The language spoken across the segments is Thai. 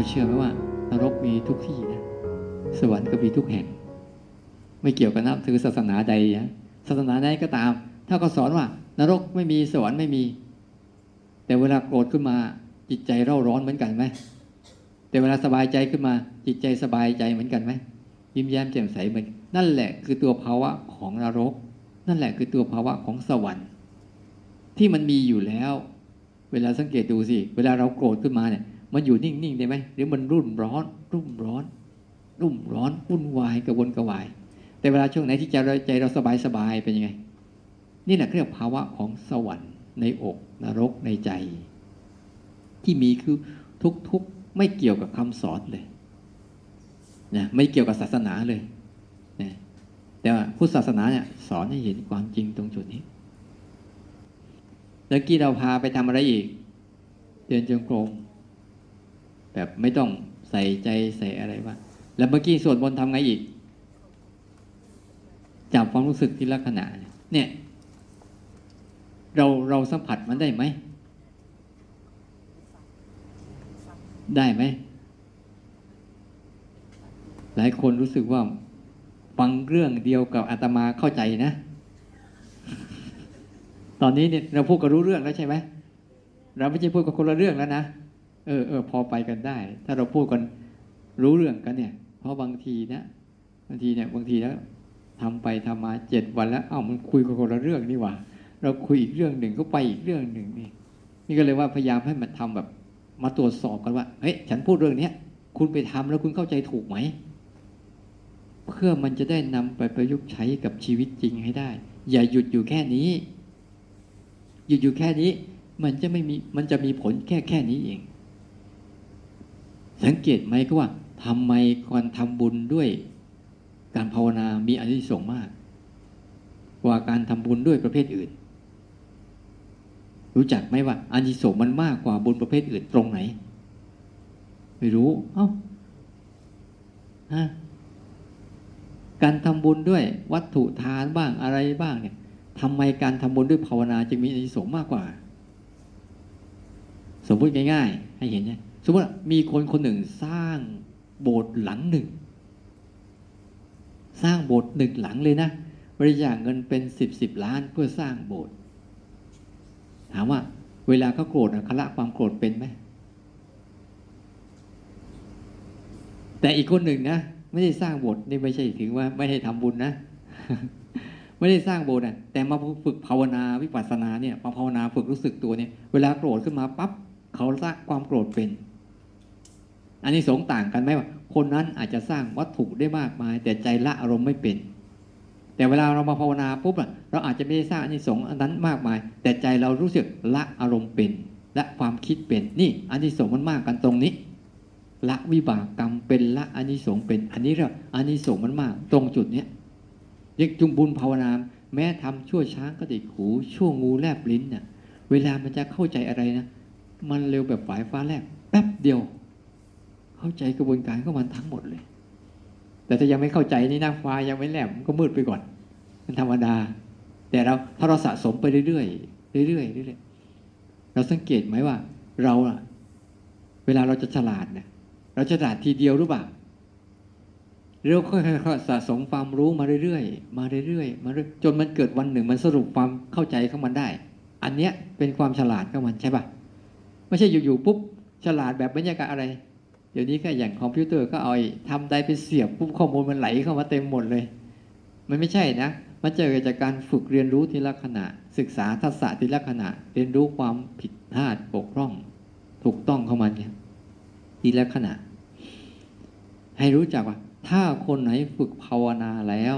เราเชื่อไหมว่านรกมีทุกที่นะสวรรค์ก็มีทุกแห่ง ไม่เกี่ยวกับนับถือศาสนาใดนะศาสนาใดก็ตาม ถ้าก็สอนว่านรกไม่มีสวรรค์ไม่มี แต่เวลาโกรธขึ้นมาจิตใจเร่าร้อนเหมือนกันไหมแต่เวลาสบายใจขึ้นมาจิตใจสบายใจเหมือนกันไหมยิ้มแย้มแจ่มใสเหมือนนั่นแหละคือตัวภาวะของนรก นั่นแหละคือตัวภาวะของสวรรค์ ที่มันมีอยู่แล้ว เวลาสังเกตดูสิ เวลาเราโกรธขึ้นมาเนี่ย มันอยู่นิ่งๆได้ไหมหรือมันรุ่นร้อน รุ่มร้อน รุ่มร้อนวุ่นวายกระวนกระวาย แต่เวลาช่วงไหนที่ใจเราใจเราสบายสบายเป็นยังไง นี่แหละเรียกภาวะของสวรรค์ในอกนรกในใจ ที่มีคือทุกๆไม่เกี่ยวกับคำสอนเลยนะไม่เกี่ยวกับศาสนาเลยนะแต่ว่าพุทธศาสนาเนี่ยสอนให้เห็นความจริงตรงจุดนี้แล้วกี้เราพาไปทำอะไรอีก เดินจงกรม แบบไม่ต้องใส่ใจใส่อะไรว่า แล้วเมื่อกี้สวดมนต์ทำไงอีกจับความรู้สึกที่ลักษณะเนี่ย เราเราสัมผัสมันได้ไหม ได้ไหม หลายคนรู้สึกว่าฟังเรื่องเดียวกับอาตมาเข้าใจนะ ตอนนี้เนี่ยเราพูดกันรู้เรื่องแล้วใช่ไหมเราไม่ใช่พูดกับคนละเรื่องแล้วนะ เออเออพอไปกันได้ ถ้าเราพูดกันรู้เรื่องกันเนี่ย เพราะบางทีนะบางทีเนี่ยบางทีแล้วทำไปทำมาเจ็ดวันแล้ว เอ้ามันคุยกับคนละเรื่องนี่หว่า เราคุยอีกเรื่องหนึ่งก็ไปอีกเรื่องหนึ่งนี่ นี่ก็เลยว่าพยายามให้มันทำแบบ มาตรวจสอบกันว่าเฮ้ยฉันพูดเรื่องเนี้ยคุณไปทำแล้วคุณเข้าใจถูกไหมเพื่อมันจะได้นำไปประยุกต์ใช้กับชีวิตจริงให้ได้ อย่าหยุดอยู่แค่นี้ หยุดอยู่แค่นี้ มันจะไม่มีมันจะมีผลแค่แค่นี้เอง สังเกตไหมก็ว่าทำไมการทำบุญด้วย การภาวนามีอานิสงส์มาก กว่าการทำบุญด้วยประเภทอื่น รู้จักไหมว่าอานิสงส์มันมากกว่าบุญประเภทอื่นตรงไหน ไม่รู้ เอา้าฮะการทำบุญด้วยวัตถุทานบ้างอะไรบ้างเนี่ยทำไมการทำบุญด้วยภาวนาจึงมีอานิสงส์มากกว่า สมมติง่าย ๆ ให้เห็นไง สมมติมีคนคนหนึ่งสร้างโบสถ์หลังหนึ่ง สร้างโบสถ์หนึ่งหลังเลยนะบริจาคเงินเป็นสิบสิบล้านเพื่อสร้างโบสถ์ถามว่า เวลาเขาโกรธคละความโกรธเป็นไหมแต่อีกคนหนึ่งนะไม่ได้สร้างโบสถ์นี่ไม่ใช่ถึงว่า ไม่ให้ทำบุญนะไม่ได้สร้างโบสถ์นะแต่มาฝึกภาวนาวิปัสสนาเนี่ยมาภาวนาฝึกรู้สึกตัวเนี่ย เวลาโกรธขึ้นมาปั๊บเขาสร้างความโกรธเป็น อันนี้สงต่างกันไหมว่า คนนั้นอาจจะสร้างวัตถุได้มากมาย แต่ใจละอารมณ์ไม่เป็น แต่เวลาเรามาภาวนาปุ๊บเราอาจจะไม่ได้สร้างอันนี้สงอันนั้นมากมาย แต่ใจเรารู้สึกละอารมณ์เป็น และความคิดเป็นนี่อันนี้สงมันมากกันตรงนี้ ละวิบากกรรมเป็นละอานิสงส์เป็น อันนี้เราอานิสงส์มันมากตรงจุดเนี้ยยกจุมบุญภาวนาแม้ทำชั่วช้างก็ติดขูชั่วงูแลบลิ้นเนี่ยเวลามันจะเข้าใจอะไรนะ มันเร็วแบบฝายฟ้าแลบแป๊บเดียว เข้าใจกระบวนการของมันทั้งหมดเลย แต่ถ้ายังไม่เข้าใจนี่นะฟ้ายังไม่แหลมันก็มืดไปก่อนเป็นธรรมดา แต่เราถ้าเราสะสมไปเรื่อยๆเรื่อยๆเรื่อยๆเราสังเกตไหมว่า เราอะเวลาเราจะฉลาดเนี่ย เราจะด่าทีเดียวหรือเปล่าเราค่อยๆสะสมความรู้มาเรื่อยๆมาเรื่อยๆมาเรื่อยจนมันเกิดวันหนึ่งมันสรุปความเข้าใจของมันได้ อันเนี้ยเป็นความฉลาดของมันใช่ปะไม่ใช่อยู่ๆปุ๊บฉลาดแบบบรรยากาศอะไร เดี๋ยวนี้ก็อย่างคอมพิวเตอร์ก็เอาทำได้ไปเสียบปุ๊บข้อมูลมันไหลเข้ามาเต็มหมดเลย มันไม่ใช่นะมันจะเกิดจากการฝึกเรียนรู้ทีละขณะ ศึกษาทักษะทีละขณะ เรียนรู้ความผิดพลาดบกพร่อง ถูกต้องของมันเนี่ยทีละขณะ ให้รู้จักว่า ถ้าคนไหนฝึกภาวนาแล้ว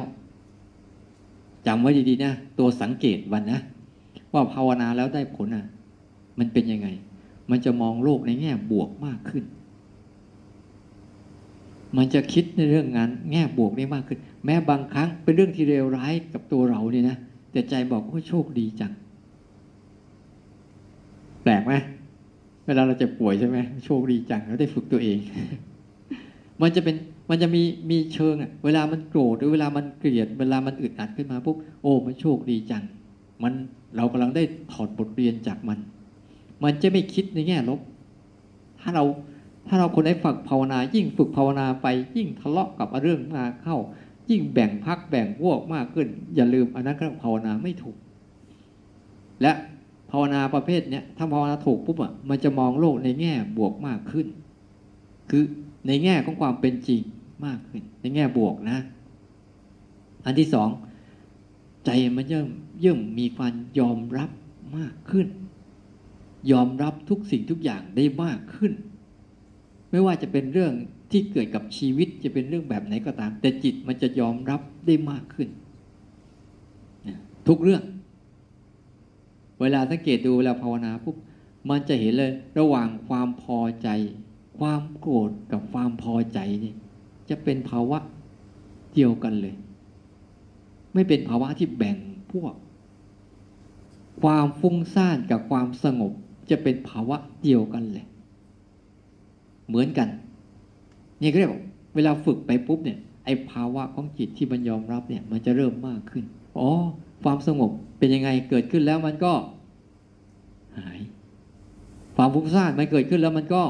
จำไว้ดีๆนะตัวสังเกตวันนะว่าภาวนาแล้วได้ผลอะ มันเป็นยังไง มันจะมองโลกในแง่บวกมากขึ้น มันจะคิดในเรื่องงานแง่บวกได้มากขึ้น แม้บางครั้งเป็นเรื่องที่เลวร้ายกับตัวเราเนี่ยนะแต่ใจบอกว่าโชคดีจัง แปลกไหมเวลาเราจะป่วยใช่ไหมโชคดีจังเราได้ฝึกตัวเอง มันจะเป็นมันจะมีมีเชิงอะเวลามันโกรธหรือเวลามันเกลียด เวลามันอึดอัดขึ้นมาปุ๊บโอ้มันโชคดีจัง มันเรากำลังได้ถอดบทเรียนจากมัน มันจะไม่คิดในแง่ลบ ถ้าเรา ถ้าเราคนได้ฝึกภาวนา ยิ่งฝึกภาวนาไปยิ่งทะเลาะกับเรื่องมาเข้า ยิ่งแบ่งพักแบ่งพวกมากขึ้น อย่าลืมอันนั้นก็ภาวนาไม่ถูก และภาวนาประเภทเนี้ยถ้าภาวนาถูกปุ๊บอะมันจะมองโลกในแง่บวกมากขึ้น คือในแง่ของความเป็นจริงมากขึ้น ในแง่บวกนะ อันที่สองใจมันเยิ่มเยิ่มมีความยอมรับมากขึ้น ยอมรับทุกสิ่งทุกอย่างได้มากขึ้น ไม่ว่าจะเป็นเรื่องที่เกิดกับชีวิตจะเป็นเรื่องแบบไหนก็ตาม แต่จิตมันจะยอมรับได้มากขึ้น ทุกเรื่อง เวลาสังเกตดูเวลาภาวนาปุ๊บมันจะเห็นเลย ระหว่างความพอใจ ความโกรธกับความพอใจนี่จะเป็นภาวะเดียวกันเลย ไม่เป็นภาวะที่แบ่งพวก ความฟุ้งซ่านกับความสงบจะเป็นภาวะเดียวกันเลย เหมือนกัน นี่ก็เรียกเวลาฝึกไปปุ๊บเนี่ยไอ้ภาวะของจิตที่มันยอมรับเนี่ย มันจะเริ่มมากขึ้น อ๋อ ความสงบเป็นยังไงเกิดขึ้นแล้วมันก็ หาย ความฟุ้งซ่านมันเกิดขึ้นแล้วมันก็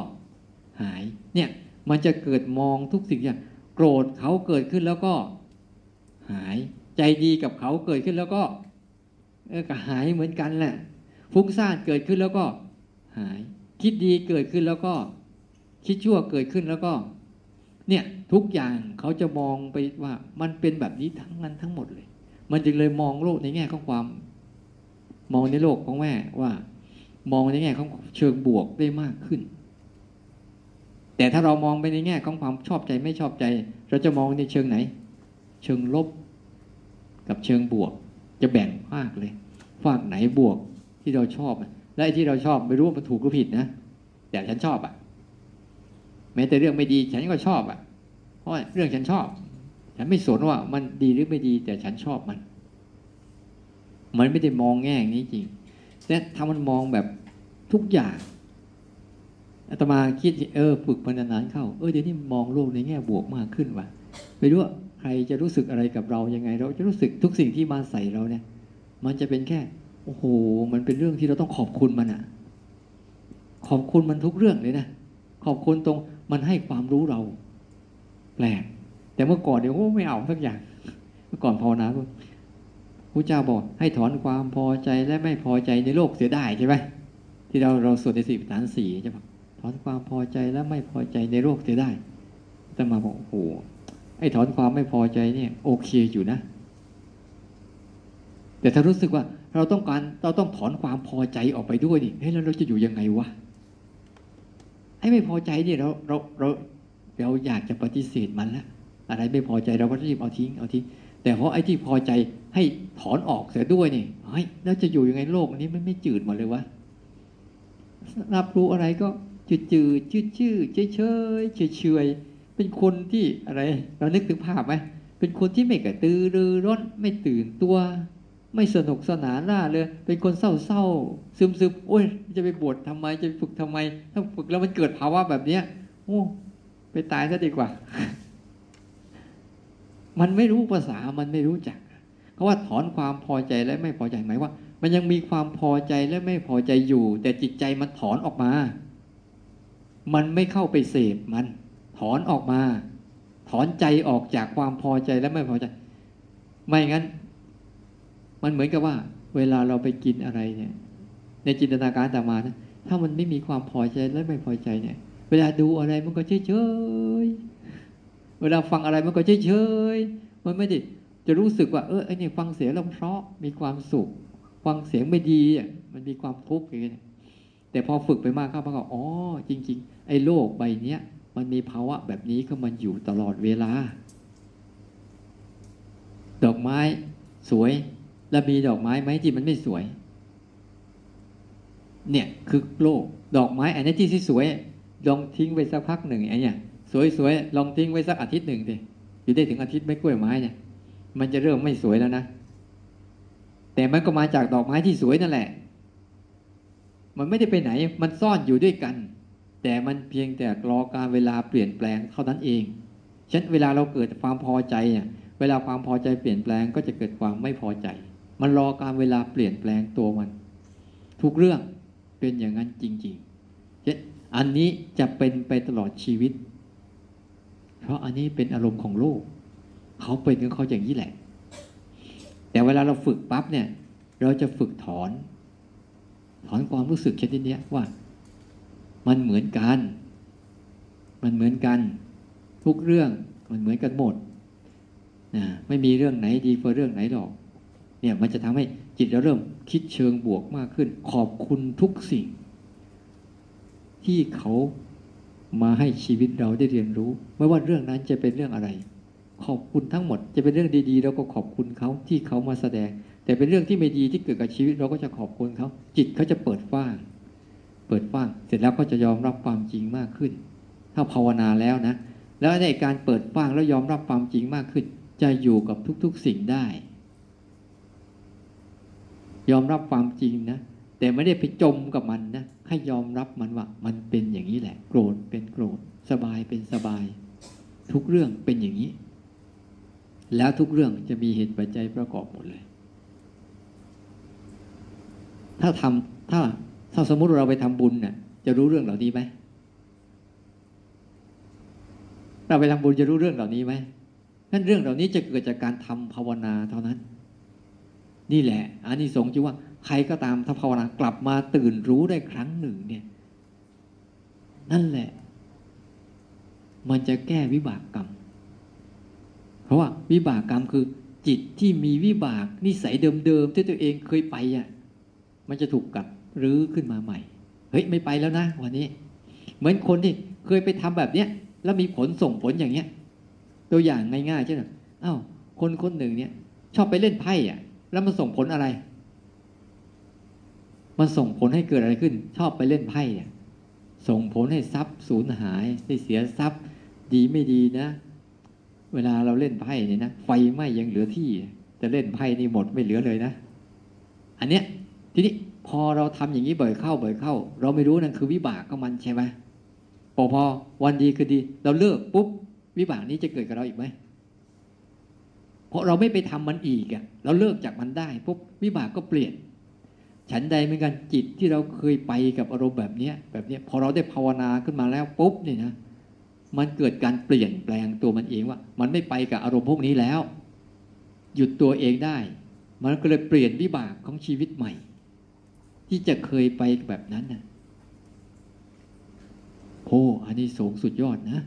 หาย เนี่ย มันจะเกิดมองทุกสิ่งอย่างโกรธเขาเกิดขึ้นแล้วก็ หาย ใจดีกับเขาเกิดขึ้นแล้วก็เออก็หายเหมือนกันแหละฟุ้งซ่านเกิดขึ้นแล้วก็ หาย คิดดีเกิดขึ้นแล้วก็ คิดชั่วเกิดขึ้นแล้วก็ เนี่ยทุกอย่างเขาจะมองไปว่ามันเป็นแบบนี้ทั้งนั้นทั้งหมดเลย มันจึงเลยมองโลกในแง่ของความ มองในโลกของแม่ว่า มองในแง่ของเชิงบวกได้มากขึ้น แต่ถ้าเรามองไปในแง่ของความชอบใจไม่ชอบใจ เราจะมองในเชิงไหน เชิงลบกับเชิงบวก จะแบ่งภาคเลยภาคไหนบวกที่เราชอบและที่เราชอบไม่รู้ว่ามันถูกหรือผิดนะแต่ฉันชอบอะ แม้แต่เรื่องไม่ดีฉันก็ชอบอะ เพราะเรื่องฉันชอบ ฉันไม่สนว่ามันดีหรือไม่ดี แต่ฉันชอบมัน มันไม่ได้มองแง่นี้จริง แต่ถ้ามันมองแบบทุกอย่างอาตมาคิดเออฝึกมันนานๆเข้า เออเดี๋ยวนี้มองโลกในแง่บวกมากขึ้นว่ะไม่รู้ว่าใครจะรู้สึกอะไรกับเรายังไง เราจะรู้สึกทุกสิ่งที่มาใส่เราเนี่ย มันจะเป็นแค่ โอ้โห มันเป็นเรื่องที่เราต้องขอบคุณมันอะขอบคุณมันทุกเรื่องเลยนะขอบคุณตรง มันให้ความรู้เรา แปลก แต่เมื่อก่อนเดี๋ยวโอ้ไม่เอาสักอย่าง เมื่อก่อนภาวนาพระเจ้าบอก ให้ถอนความพอใจและไม่พอใจในโลกเสียได้ใช่ไหมที่เราเราสวดในสี่ฐานสี่ใช่ปะถอนความพอใจและไม่พอใจในโลกเสียได้แต่มาบอกโอ้โหไอ้ถอนความไม่พอใจเนี่ย โอเคอยู่นะ แต่ถ้ารู้สึกว่าเราต้องการเราต้องถอนความพอใจออกไปด้วยนี่เฮ้ยแล้วเราจะอยู่ยังไงวะ ไอ้ไม่พอใจเนี่ยเราเราเราเราอยากจะปฏิเสธมันแล้วอะไรไม่พอใจเราก็รีบเอาทิ้งเอาทิ้งแต่เพราะไอ้ที่พอใจให้ถอนออกเสียด้วยนี่เฮ้ยแล้วจะอยู่ยังไงโลกนี้มันไม่จืดหมดเลยวะรับรู้อะไรก็จืดจืดชืดชืดเฉยเฉยเฉยเฉยเป็นคนที่อะไร เรานึกถึงภาพไหมเป็นคนที่ไม่กระตือรือร้นไม่ตื่นตัว ไม่สนุกสนานล่าเลย เป็นคนเศร้าเศร้าซึมซึมโอ้ย จะไปบวชทำไมจะฝึกทำไม ถ้าฝึกแล้วมันเกิดภาวะแบบเนี้ยโอ้ไปตายซะดีกว่า มันไม่รู้ภาษามันไม่รู้จักเขาว่าถอนความพอใจและไม่พอใจหมายว่า มันยังมีความพอใจและไม่พอใจอยู่ แต่จิตใจมันถอนออกมา มันไม่เข้าไปเสพมัน ถอนออกมา ถอนใจออกจากความพอใจและไม่พอใจ ไม่งั้น มันเหมือนกับว่า เวลาเราไปกินอะไรเนี่ย ในจินตนาการต่างมานะถ้ามันไม่มีความพอใจและไม่พอใจเนี่ย เวลาดูอะไรมันก็เฉยเฉยเวลาฟังอะไรมันก็เฉยเฉยมันไม่ได้จะรู้สึกว่าเออไอเนี่ยฟังเสียงเราเพราะมีความสุข ฟังเสียงไม่ดีอะมันมีความทุกข์อย่างเงี้ยแต่พอฝึกไปมากเข้ามันก็อ๋อจริง ๆ ไอ้โลกใบเนี้ยมันมีภาวะแบบนี้ก็มันอยู่ตลอดเวลา ดอกไม้สวย แล้วมีดอกไม้ไหมที่มันไม่สวย เนี่ยคือโลก ดอกไม้อันนี้ที่สวยลองทิ้งไว้สักพักหนึ่งไอ้เนี่ยสวยๆลองทิ้งไว้สักอาทิตย์หนึ่งสิอยู่ได้ถึงอาทิตย์ไม่กล้วยไม้เนี่ย มันจะเริ่มไม่สวยแล้วนะแต่มันก็มาจากดอกไม้ที่สวยนั่นแหละ มันไม่ได้ไปไหน มันซ่อนอยู่ด้วยกัน แต่มันเพียงแต่รอการเวลาเปลี่ยนแปลงเท่านั้นเองฉะนั้นเวลาเราเกิดความพอใจเนี่ย เวลาความพอใจเปลี่ยนแปลงก็จะเกิดความไม่พอใจ มันรอการเวลาเปลี่ยนแปลงตัวมัน ทุกเรื่องเป็นอย่างนั้นจริงๆเช่นอันนี้จะเป็นไปตลอดชีวิต เพราะอันนี้เป็นอารมณ์ของโลก เขาเป็นของเขาอย่างนี้แหละ แต่เวลาเราฝึกปั๊บเนี่ย เราจะฝึกถอน ถอนความรู้สึกชนิดนี้ว่า มันเหมือนกัน มันเหมือนกัน ทุกเรื่องมันเหมือนกันหมดนะไม่มีเรื่องไหนดีกว่าเรื่องไหนหรอก เนี่ยมันจะทำให้จิตเราเริ่มคิดเชิงบวกมากขึ้น ขอบคุณทุกสิ่ง ที่เขามาให้ชีวิตเราได้เรียนรู้ ไม่ว่าเรื่องนั้นจะเป็นเรื่องอะไร ขอบคุณทั้งหมด จะเป็นเรื่องดีๆเราก็ขอบคุณเขาที่เขามาแสดง แต่เป็นเรื่องที่ไม่ดีที่เกิดกับชีวิตเราก็จะขอบคุณเขา จิตเขาจะเปิดฟ้าง เปิดฟ้าง เสร็จแล้วก็จะยอมรับความจริงมากขึ้น ถ้าภาวนาแล้วนะ แล้วในการเปิดฟ้างแล้วยอมรับความจริงมากขึ้น จะอยู่กับทุกๆสิ่งได้ ยอมรับความจริงนะ แต่ไม่ได้ไปจมกับมันนะ ให้ยอมรับมันว่ามันเป็นอย่างนี้แหละ โกรธเป็นโกรธ สบายเป็นสบาย ทุกเรื่องเป็นอย่างนี้ แล้วทุกเรื่องจะมีเหตุปัจจัยประกอบหมดเลย ถ้าทำถ้าถ้าสมมุติเราไปทำบุญเนี่ยจะรู้เรื่องเหล่านี้ไหมเราไปทำบุญจะรู้เรื่องเหล่านี้ไหมนั่นเรื่องเหล่านี้จะเกิดจากการทำภาวนาเท่านั้น นี่แหละอันนี้สงฆ์ว่าใครก็ตามถ้าภาวนากลับมาตื่นรู้ได้ครั้งหนึ่งเนี่ย นั่นแหละ มันจะแก้วิบากกรรม เพราะว่าวิบากกรรมคือจิตที่มีวิบากนิสัยเดิมๆที่ตัวเองเคยไปอะมันจะถูกกัดรื้อขึ้นมาใหม่ เฮ้ยไม่ไปแล้วนะวันนี้ เหมือนคนที่เคยไปทำแบบเนี้ยแล้วมีผลส่งผลอย่างเนี้ย ตัวอย่างง่ายๆเช่นอ้าวคนคนหนึ่งเนี่ย ชอบไปเล่นไพ่อะ แล้วมันส่งผลอะไร มันส่งผลให้เกิดอะไรขึ้น ชอบไปเล่นไพ่เนี่ย ส่งผลให้ทรัพย์สูญหายให้เสียทรัพย์ ดีไม่ดีนะ เวลาเราเล่นไพ่เนี่ยนะไฟไหม้ยังเหลือที่ แต่เล่นไพ่นี่หมดไม่เหลือเลยนะ อันเนี้ย ทีนี้พอเราทำอย่างนี้บ่อยเข้าบ่อยเข้า เราไม่รู้นั่นคือวิบากของมันใช่ไหมพอพอวันดีคือดี เราเลิกปุ๊บวิบากนี้จะเกิดกับเราอีกไหม เพราะเราไม่ไปทำมันอีกอะเราเลิกจากมันได้ปุ๊บวิบากก็เปลี่ยน ฉันใดเหมือนกันจิตที่เราเคยไปกับอารมณ์แบบเนี้ยแบบเนี้ยพอเราได้ภาวนาขึ้นมาแล้วปุ๊บเนี่ยนะมันเกิดการเปลี่ยนแปลงตัวมันเองว่า มันไม่ไปกับอารมณ์พวกนี้แล้ว หยุดตัวเองได้ มันก็เลยเปลี่ยนวิบากของชีวิตใหม่ ที่จะเคยไปแบบนั้นนะโอ้อันนี้สูงสุดยอดนะ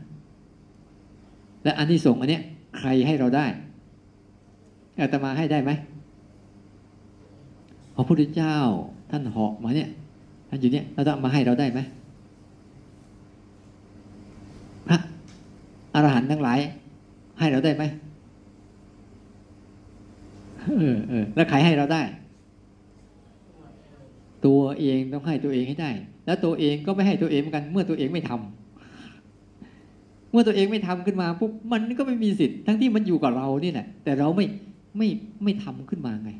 และอันนี้ส่งอันเนี้ยใครให้เราได้ อาตมาให้ได้ไหมพระพุทธเจ้าท่านเหาะมาเนี่ยท่านอยู่เนี่ยเราต้องมาให้เราได้ไหมพระอรหันต์ทั้งหลาย ให้เราได้ไหมเออเออแล้วใครให้เราได้ ตัวเองต้องให้ตัวเองให้ได้ แล้วตัวเองก็ไม่ให้ตัวเองเหมือนกัน เมื่อตัวเองไม่ทำเมื่อตัวเองไม่ทำขึ้นมาปุ๊บมันก็ไม่มีสิทธิ์ทั้งที่มันอยู่กับเรานี่แหละแต่เราไม่ ไม่ไม่ทำขึ้นมาไง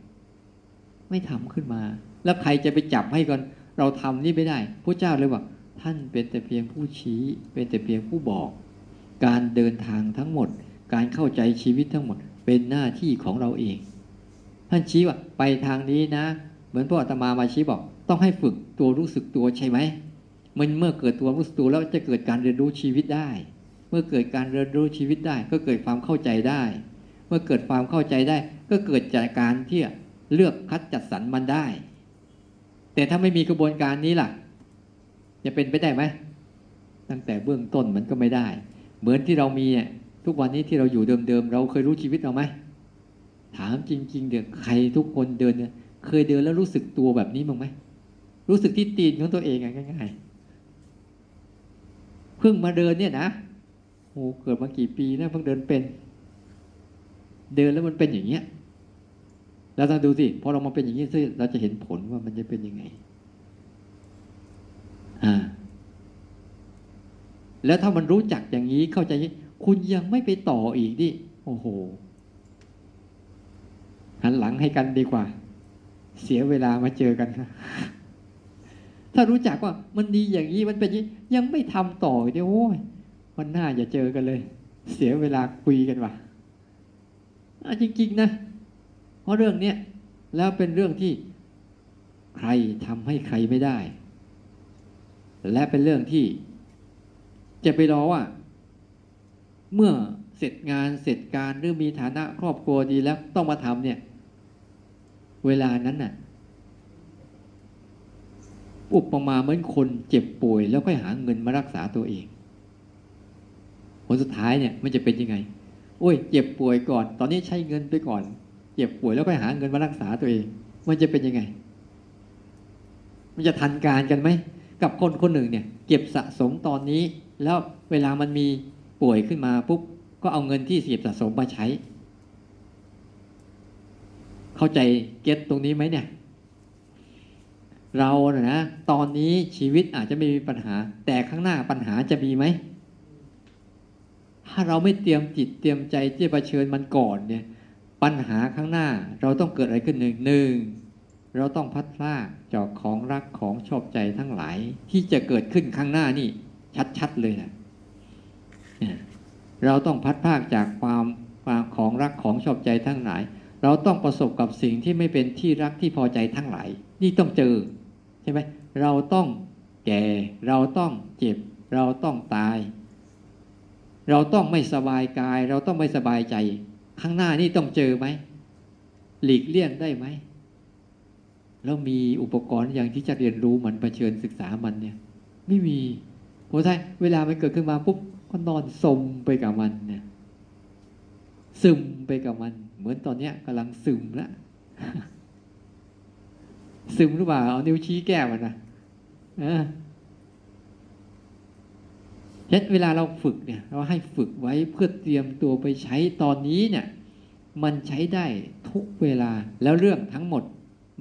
ไม่ทำขึ้นมา แล้วใครจะไปจับให้ก่อนเราทำนี่ไม่ได้พระเจ้าเลยว่าท่านเป็นแต่เพียงผู้ชี้ เป็นแต่เพียงผู้บอก การเดินทางทั้งหมด การเข้าใจชีวิตทั้งหมด เป็นหน้าที่ของเราเอง ท่านชี้ว่าไปทางนี้นะ เหมือนพ่ออาตมามาชี้บอก ต้องให้ฝึกตัวรู้สึกตัวใช่ไหมมันเมื่อเกิดตัวรู้สึกตัวแล้วจะเกิดการเรียนรู้ชีวิตได้ เมื่อเกิดการเรียนรู้ชีวิตได้ ก็เกิดความเข้าใจได้ เมื่อเกิดความเข้าใจได้ ก็เกิดจากการที่เลือกคัดจัดสรรมันได้ แต่ถ้าไม่มีกระบวนการนี้ล่ะ จะเป็นไปได้ไหมตั้งแต่เบื้องต้นมันก็ไม่ได้ เหมือนที่เรามีทุกวันนี้ที่เราอยู่เดิมๆเราเคยรู้ชีวิตเราไหมถามจริง ๆ เด็กใครทุกคนเดินเนี่ยเคยเดินแล้วรู้สึกตัวแบบนี้มั้งไหมรู้สึกที่ตีนของตัวเองง่ายๆเพิ่งมาเดินเนี่ยนะโอ้เกิดมากี่ปีนะเพิ่งเดินเป็น เดินแล้วมันเป็นอย่างเงี้ยแล้วต้องดูสิพอเรามาเป็นอย่างนี้ซิเราจะเห็นผลว่ามันจะเป็นยังไง อ่า แล้วถ้ามันรู้จักอย่างนี้เข้าใจคุณยังไม่ไปต่ออีกดิโอ้โหหันหลังให้กันดีกว่า เสียเวลามาเจอกันถ้ารู้จักว่ามันดีอย่างนี้มันเป็นย่างนี้ยังไม่ทำต่อเดี๋ยวโอ้ยวันน้าอย่าเจอกันเลย เสียเวลาคุยกันว่ะ จริง ๆ นะ เพราะเรื่องเนี้ยแล้วเป็นเรื่องที่ใครทำให้ใครไม่ได้ และเป็นเรื่องที่ จะไปรอว่า เมื่อเสร็จงานเสร็จการหรือมีฐานะครอบครัวดีแล้วต้องมาทำเนี่ย เวลานั้นน่ะ อุปมาเหมือนคนเจ็บป่วย แล้วก็หาเงินมารักษาตัวเอง ผลสุดท้ายเนี่ยมันจะเป็นยังไง อ้ยเจ็บป่วยก่อน ตอนนี้ใช้เงินไปก่อน เจ็บป่วยแล้วก็หาเงินมารักษาตัวเอง มันจะเป็นยังไง มันจะทันการกันไหมกับคนคนหนึ่งเนี่ย เก็บสะสมตอนนี้ แล้วเวลามันมีป่วยขึ้นมาปุ๊บก็เอาเงินที่เสียบสะสมมาใช้ เข้าใจเก็ตตรงนี้ไหมเนี่ย เรานะนะตอนนี้ชีวิตอาจจะไม่มีปัญหา แต่ข้างหน้าปัญหาจะมีไหม ถ้าเราไม่เตรียมจิตเตรียมใจที่จะเผชิญมันก่อนเนี่ย ปัญหาข้างหน้าเราต้องเกิดอะไรขึ้นหนึ่งหนึ่งเราต้องพัดพลากจากของรักของชอบใจทั้งหลาย ที่จะเกิดขึ้นข้างหน้านี่ ชัดๆเลยนะเราต้องพัดพากจากความความของรักของชอบใจทั้งหลาย เราต้องประสบกับสิ่งที่ไม่เป็นที่รักที่พอใจทั้งหลาย นี่ต้องเจอใช่ไหมเราต้องแก่ เราต้องเจ็บ เราต้องตาย เราต้องไม่สบายกาย เราต้องไม่สบายใจ ข้างหน้านี่ต้องเจอไหม หลีกเลี่ยงได้ไหม แล้วมีอุปกรณ์อย่างที่จะเรียนรู้มันเผชิญศึกษามันเนี่ย ไม่มีโอ้ใช่เวลามันเกิดขึ้นมาปุ๊บก็นอนสมไปกับมันเนี่ยซึมไปกับมัน เหมือนตอนเนี้ยกำลังซึมแล้วซึมหรือเปล่าเอานิ้วชี้แก้มันนะเออ ฉะนั้นเวลาเราฝึกเนี่ยเราให้ฝึกไว้เพื่อเตรียมตัวไปใช้ตอนนี้เนี่ยมันใช้ได้ทุกเวลาแล้วเรื่องทั้งหมด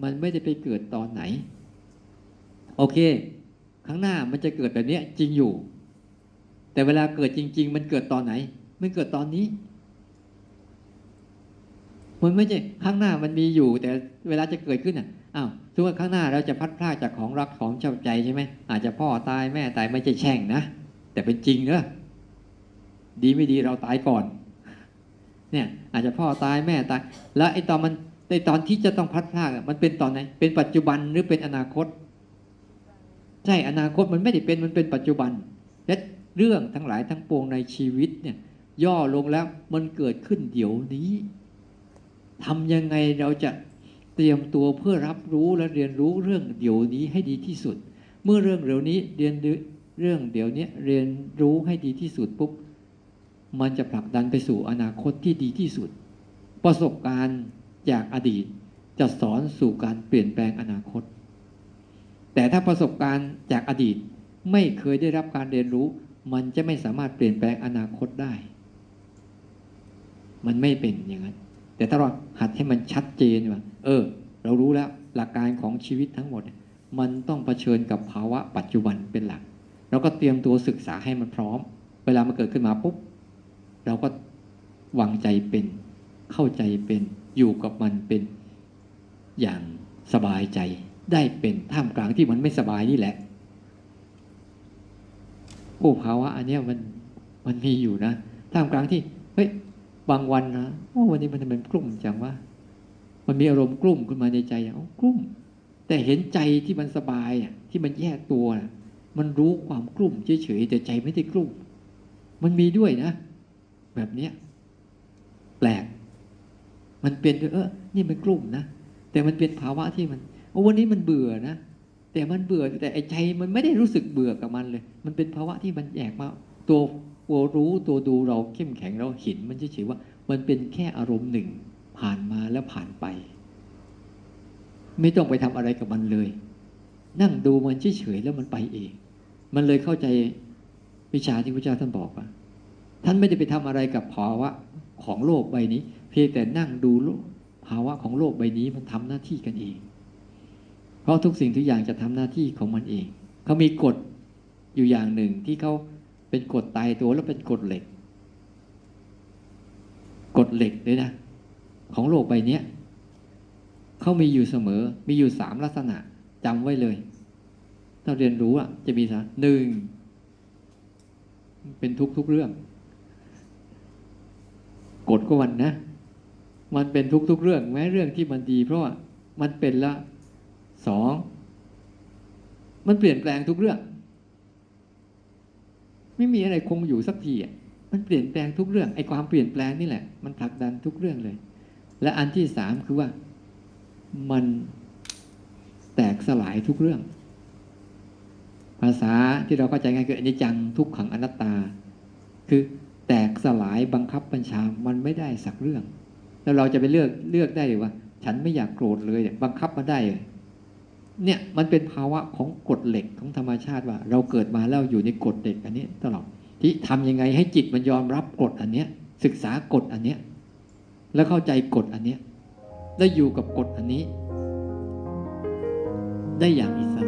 มันไม่ได้ไปเกิดตอนไหน โอเค ข้างหน้ามันจะเกิดแบบนี้จริงอยู่ แต่เวลาเกิดจริง ๆ มันเกิดตอนไหน มันเกิดตอนนี้ มันไม่ใช่ข้างหน้ามันมีอยู่ แต่เวลาจะเกิดขึ้นอะอ้าวทุกข้างหน้าเราจะพัดพลาดจากของรักของชอบใจใช่ไหมอาจจะพ่อตายแม่ตายไม่ใช่แช่งนะ แต่เป็นจริงเนอะดีไม่ดีเราตายก่อน เนี่ยอาจจะพ่อตายแม่ตาย แล้วไอ้ตอนมันในตอนที่จะต้องพัดพลากมันเป็นตอนไหน เป็นปัจจุบันหรือเป็นอนาคต ใช่อนาคตมันไม่ได้เป็นมันเป็นปัจจุบัน และเรื่องทั้งหลายทั้งปวงในชีวิตเนี่ย ย่อลงแล้วมันเกิดขึ้นเดี๋ยวนี้ทำยังไงเราจะเตรียมตัวเพื่อรับรู้และเรียนรู้เรื่องเดี๋ยวนี้ให้ดีที่สุด เมื่อเรื่องเดี๋ยวนี้เรียน เรื่องเดี๋ยวนี้เรียนรู้ให้ดีที่สุดปุ๊บมันจะผลักดันไปสู่อนาคตที่ดีที่สุด ประสบการณ์จากอดีตจะสอนสู่การเปลี่ยนแปลงอนาคต แต่ถ้าประสบการณ์จากอดีตไม่เคยได้รับการเรียนรู้ มันจะไม่สามารถเปลี่ยนแปลงอนาคตได้ มันไม่เป็นอย่างนั้น แต่ถ้าเราหัดให้มันชัดเจนว่า เออ เรารู้แล้วหลักการของชีวิตทั้งหมด มันต้องเผชิญกับภาวะปัจจุบันเป็นหลัก เราก็เตรียมตัวศึกษาให้มันพร้อม เวลามันเกิดขึ้นมาปุ๊บเราก็วางใจเป็น เข้าใจเป็น อยู่กับมันเป็นอย่างสบายใจได้เป็นท่ามกลางที่มันไม่สบายนี่แหละโอ้ภาวะอันนี้มันมันมีอยู่นะท่ามกลางที่เฮ้ยบางวันนะโอ้วันนี้มันเป็นกลุ่มจังว่ามันมีอารมณ์กลุ่มขึ้นมาในใจอย่างกลุ่ม แต่เห็นใจที่มันสบายอะที่มันแยกตัวนะ มันรู้ความกลุ่มเฉยๆแต่ใจไม่ได้กลุ่ม มันมีด้วยนะ แบบเนี้ยแปลก มันเป็นเออนี่มันกลุ่มนะแต่มันเป็นภาวะที่มันวันนี้มันเบื่อนะแต่มันเบื่อแต่ไอ้ใจมันไม่ได้รู้สึกเบื่อกับมันเลย มันเป็นภาวะที่มันแยกมา ตัวตัวรู้ตัวดูเราเข้มแข็งเราเห็นมันเฉยๆว่า มันเป็นแค่อารมณ์หนึ่ง ผ่านมาแล้วผ่านไป ไม่ต้องไปทำอะไรกับมันเลย นั่งดูมันเฉยๆแล้วมันไปเอง มันเลยเข้าใจวิชาที่พระเจ้าท่านบอกว่า ท่านไม่ได้ไปทำอะไรกับภาวะของโลกใบนี้ เพียงแต่นั่งดูภาวะของโลกใบนี้มันทำหน้าที่กันเอง เพราะทุกสิ่งทุกอย่างจะทำหน้าที่ของมันเอง เขามีกฎอยู่อย่างหนึ่งที่เขาเป็นกฎตายตัวแล้วเป็นกฎเหล็กกฎเหล็กเลยนะของโลกใบนี้เขามีอยู่เสมอมีอยู่สามลักษณะจำไว้เลย ถ้าเรียนรู้อะ จะมีสาหนึ่งเป็นทุกทุกเรื่องกฎก็วันนะ มันเป็นทุกทุกเรื่อง แม้เรื่องที่มันดี เพราะว่ามันเป็นละสองมันเปลี่ยนแปลงทุกเรื่อง ไม่มีอะไรคงอยู่สักทีอะมันเปลี่ยนแปลงทุกเรื่องไอ้ความเปลี่ยนแปลงนี่แหละ มันผลักดันทุกเรื่องเลย และอันที่สามคือว่ามันแตกสลายทุกเรื่อง ภาษาที่เราเข้าใจง่ายคืออนิจจังทุกขังอนัตตา คือแตกสลายบังคับบัญชามันไม่ได้สักเรื่อง แล้วเราจะไปเลือกเลือกได้เลยว่า ฉันไม่อยากโกรธเลยเนี่ยบังคับมาได้เนี่ยมันเป็นภาวะของกฎเหล็กของธรรมชาติว่า เราเกิดมาแล้วอยู่ในกฎเหล็กอันนี้ตลอดที่ทำยังไงให้จิตมันยอมรับกฎอันเนี้ย ศึกษากฎอันเนี้ยแล้วเข้าใจกฎอันเนี้ยแล้วอยู่กับกฎอันนี้ ได้อย่างอิสระ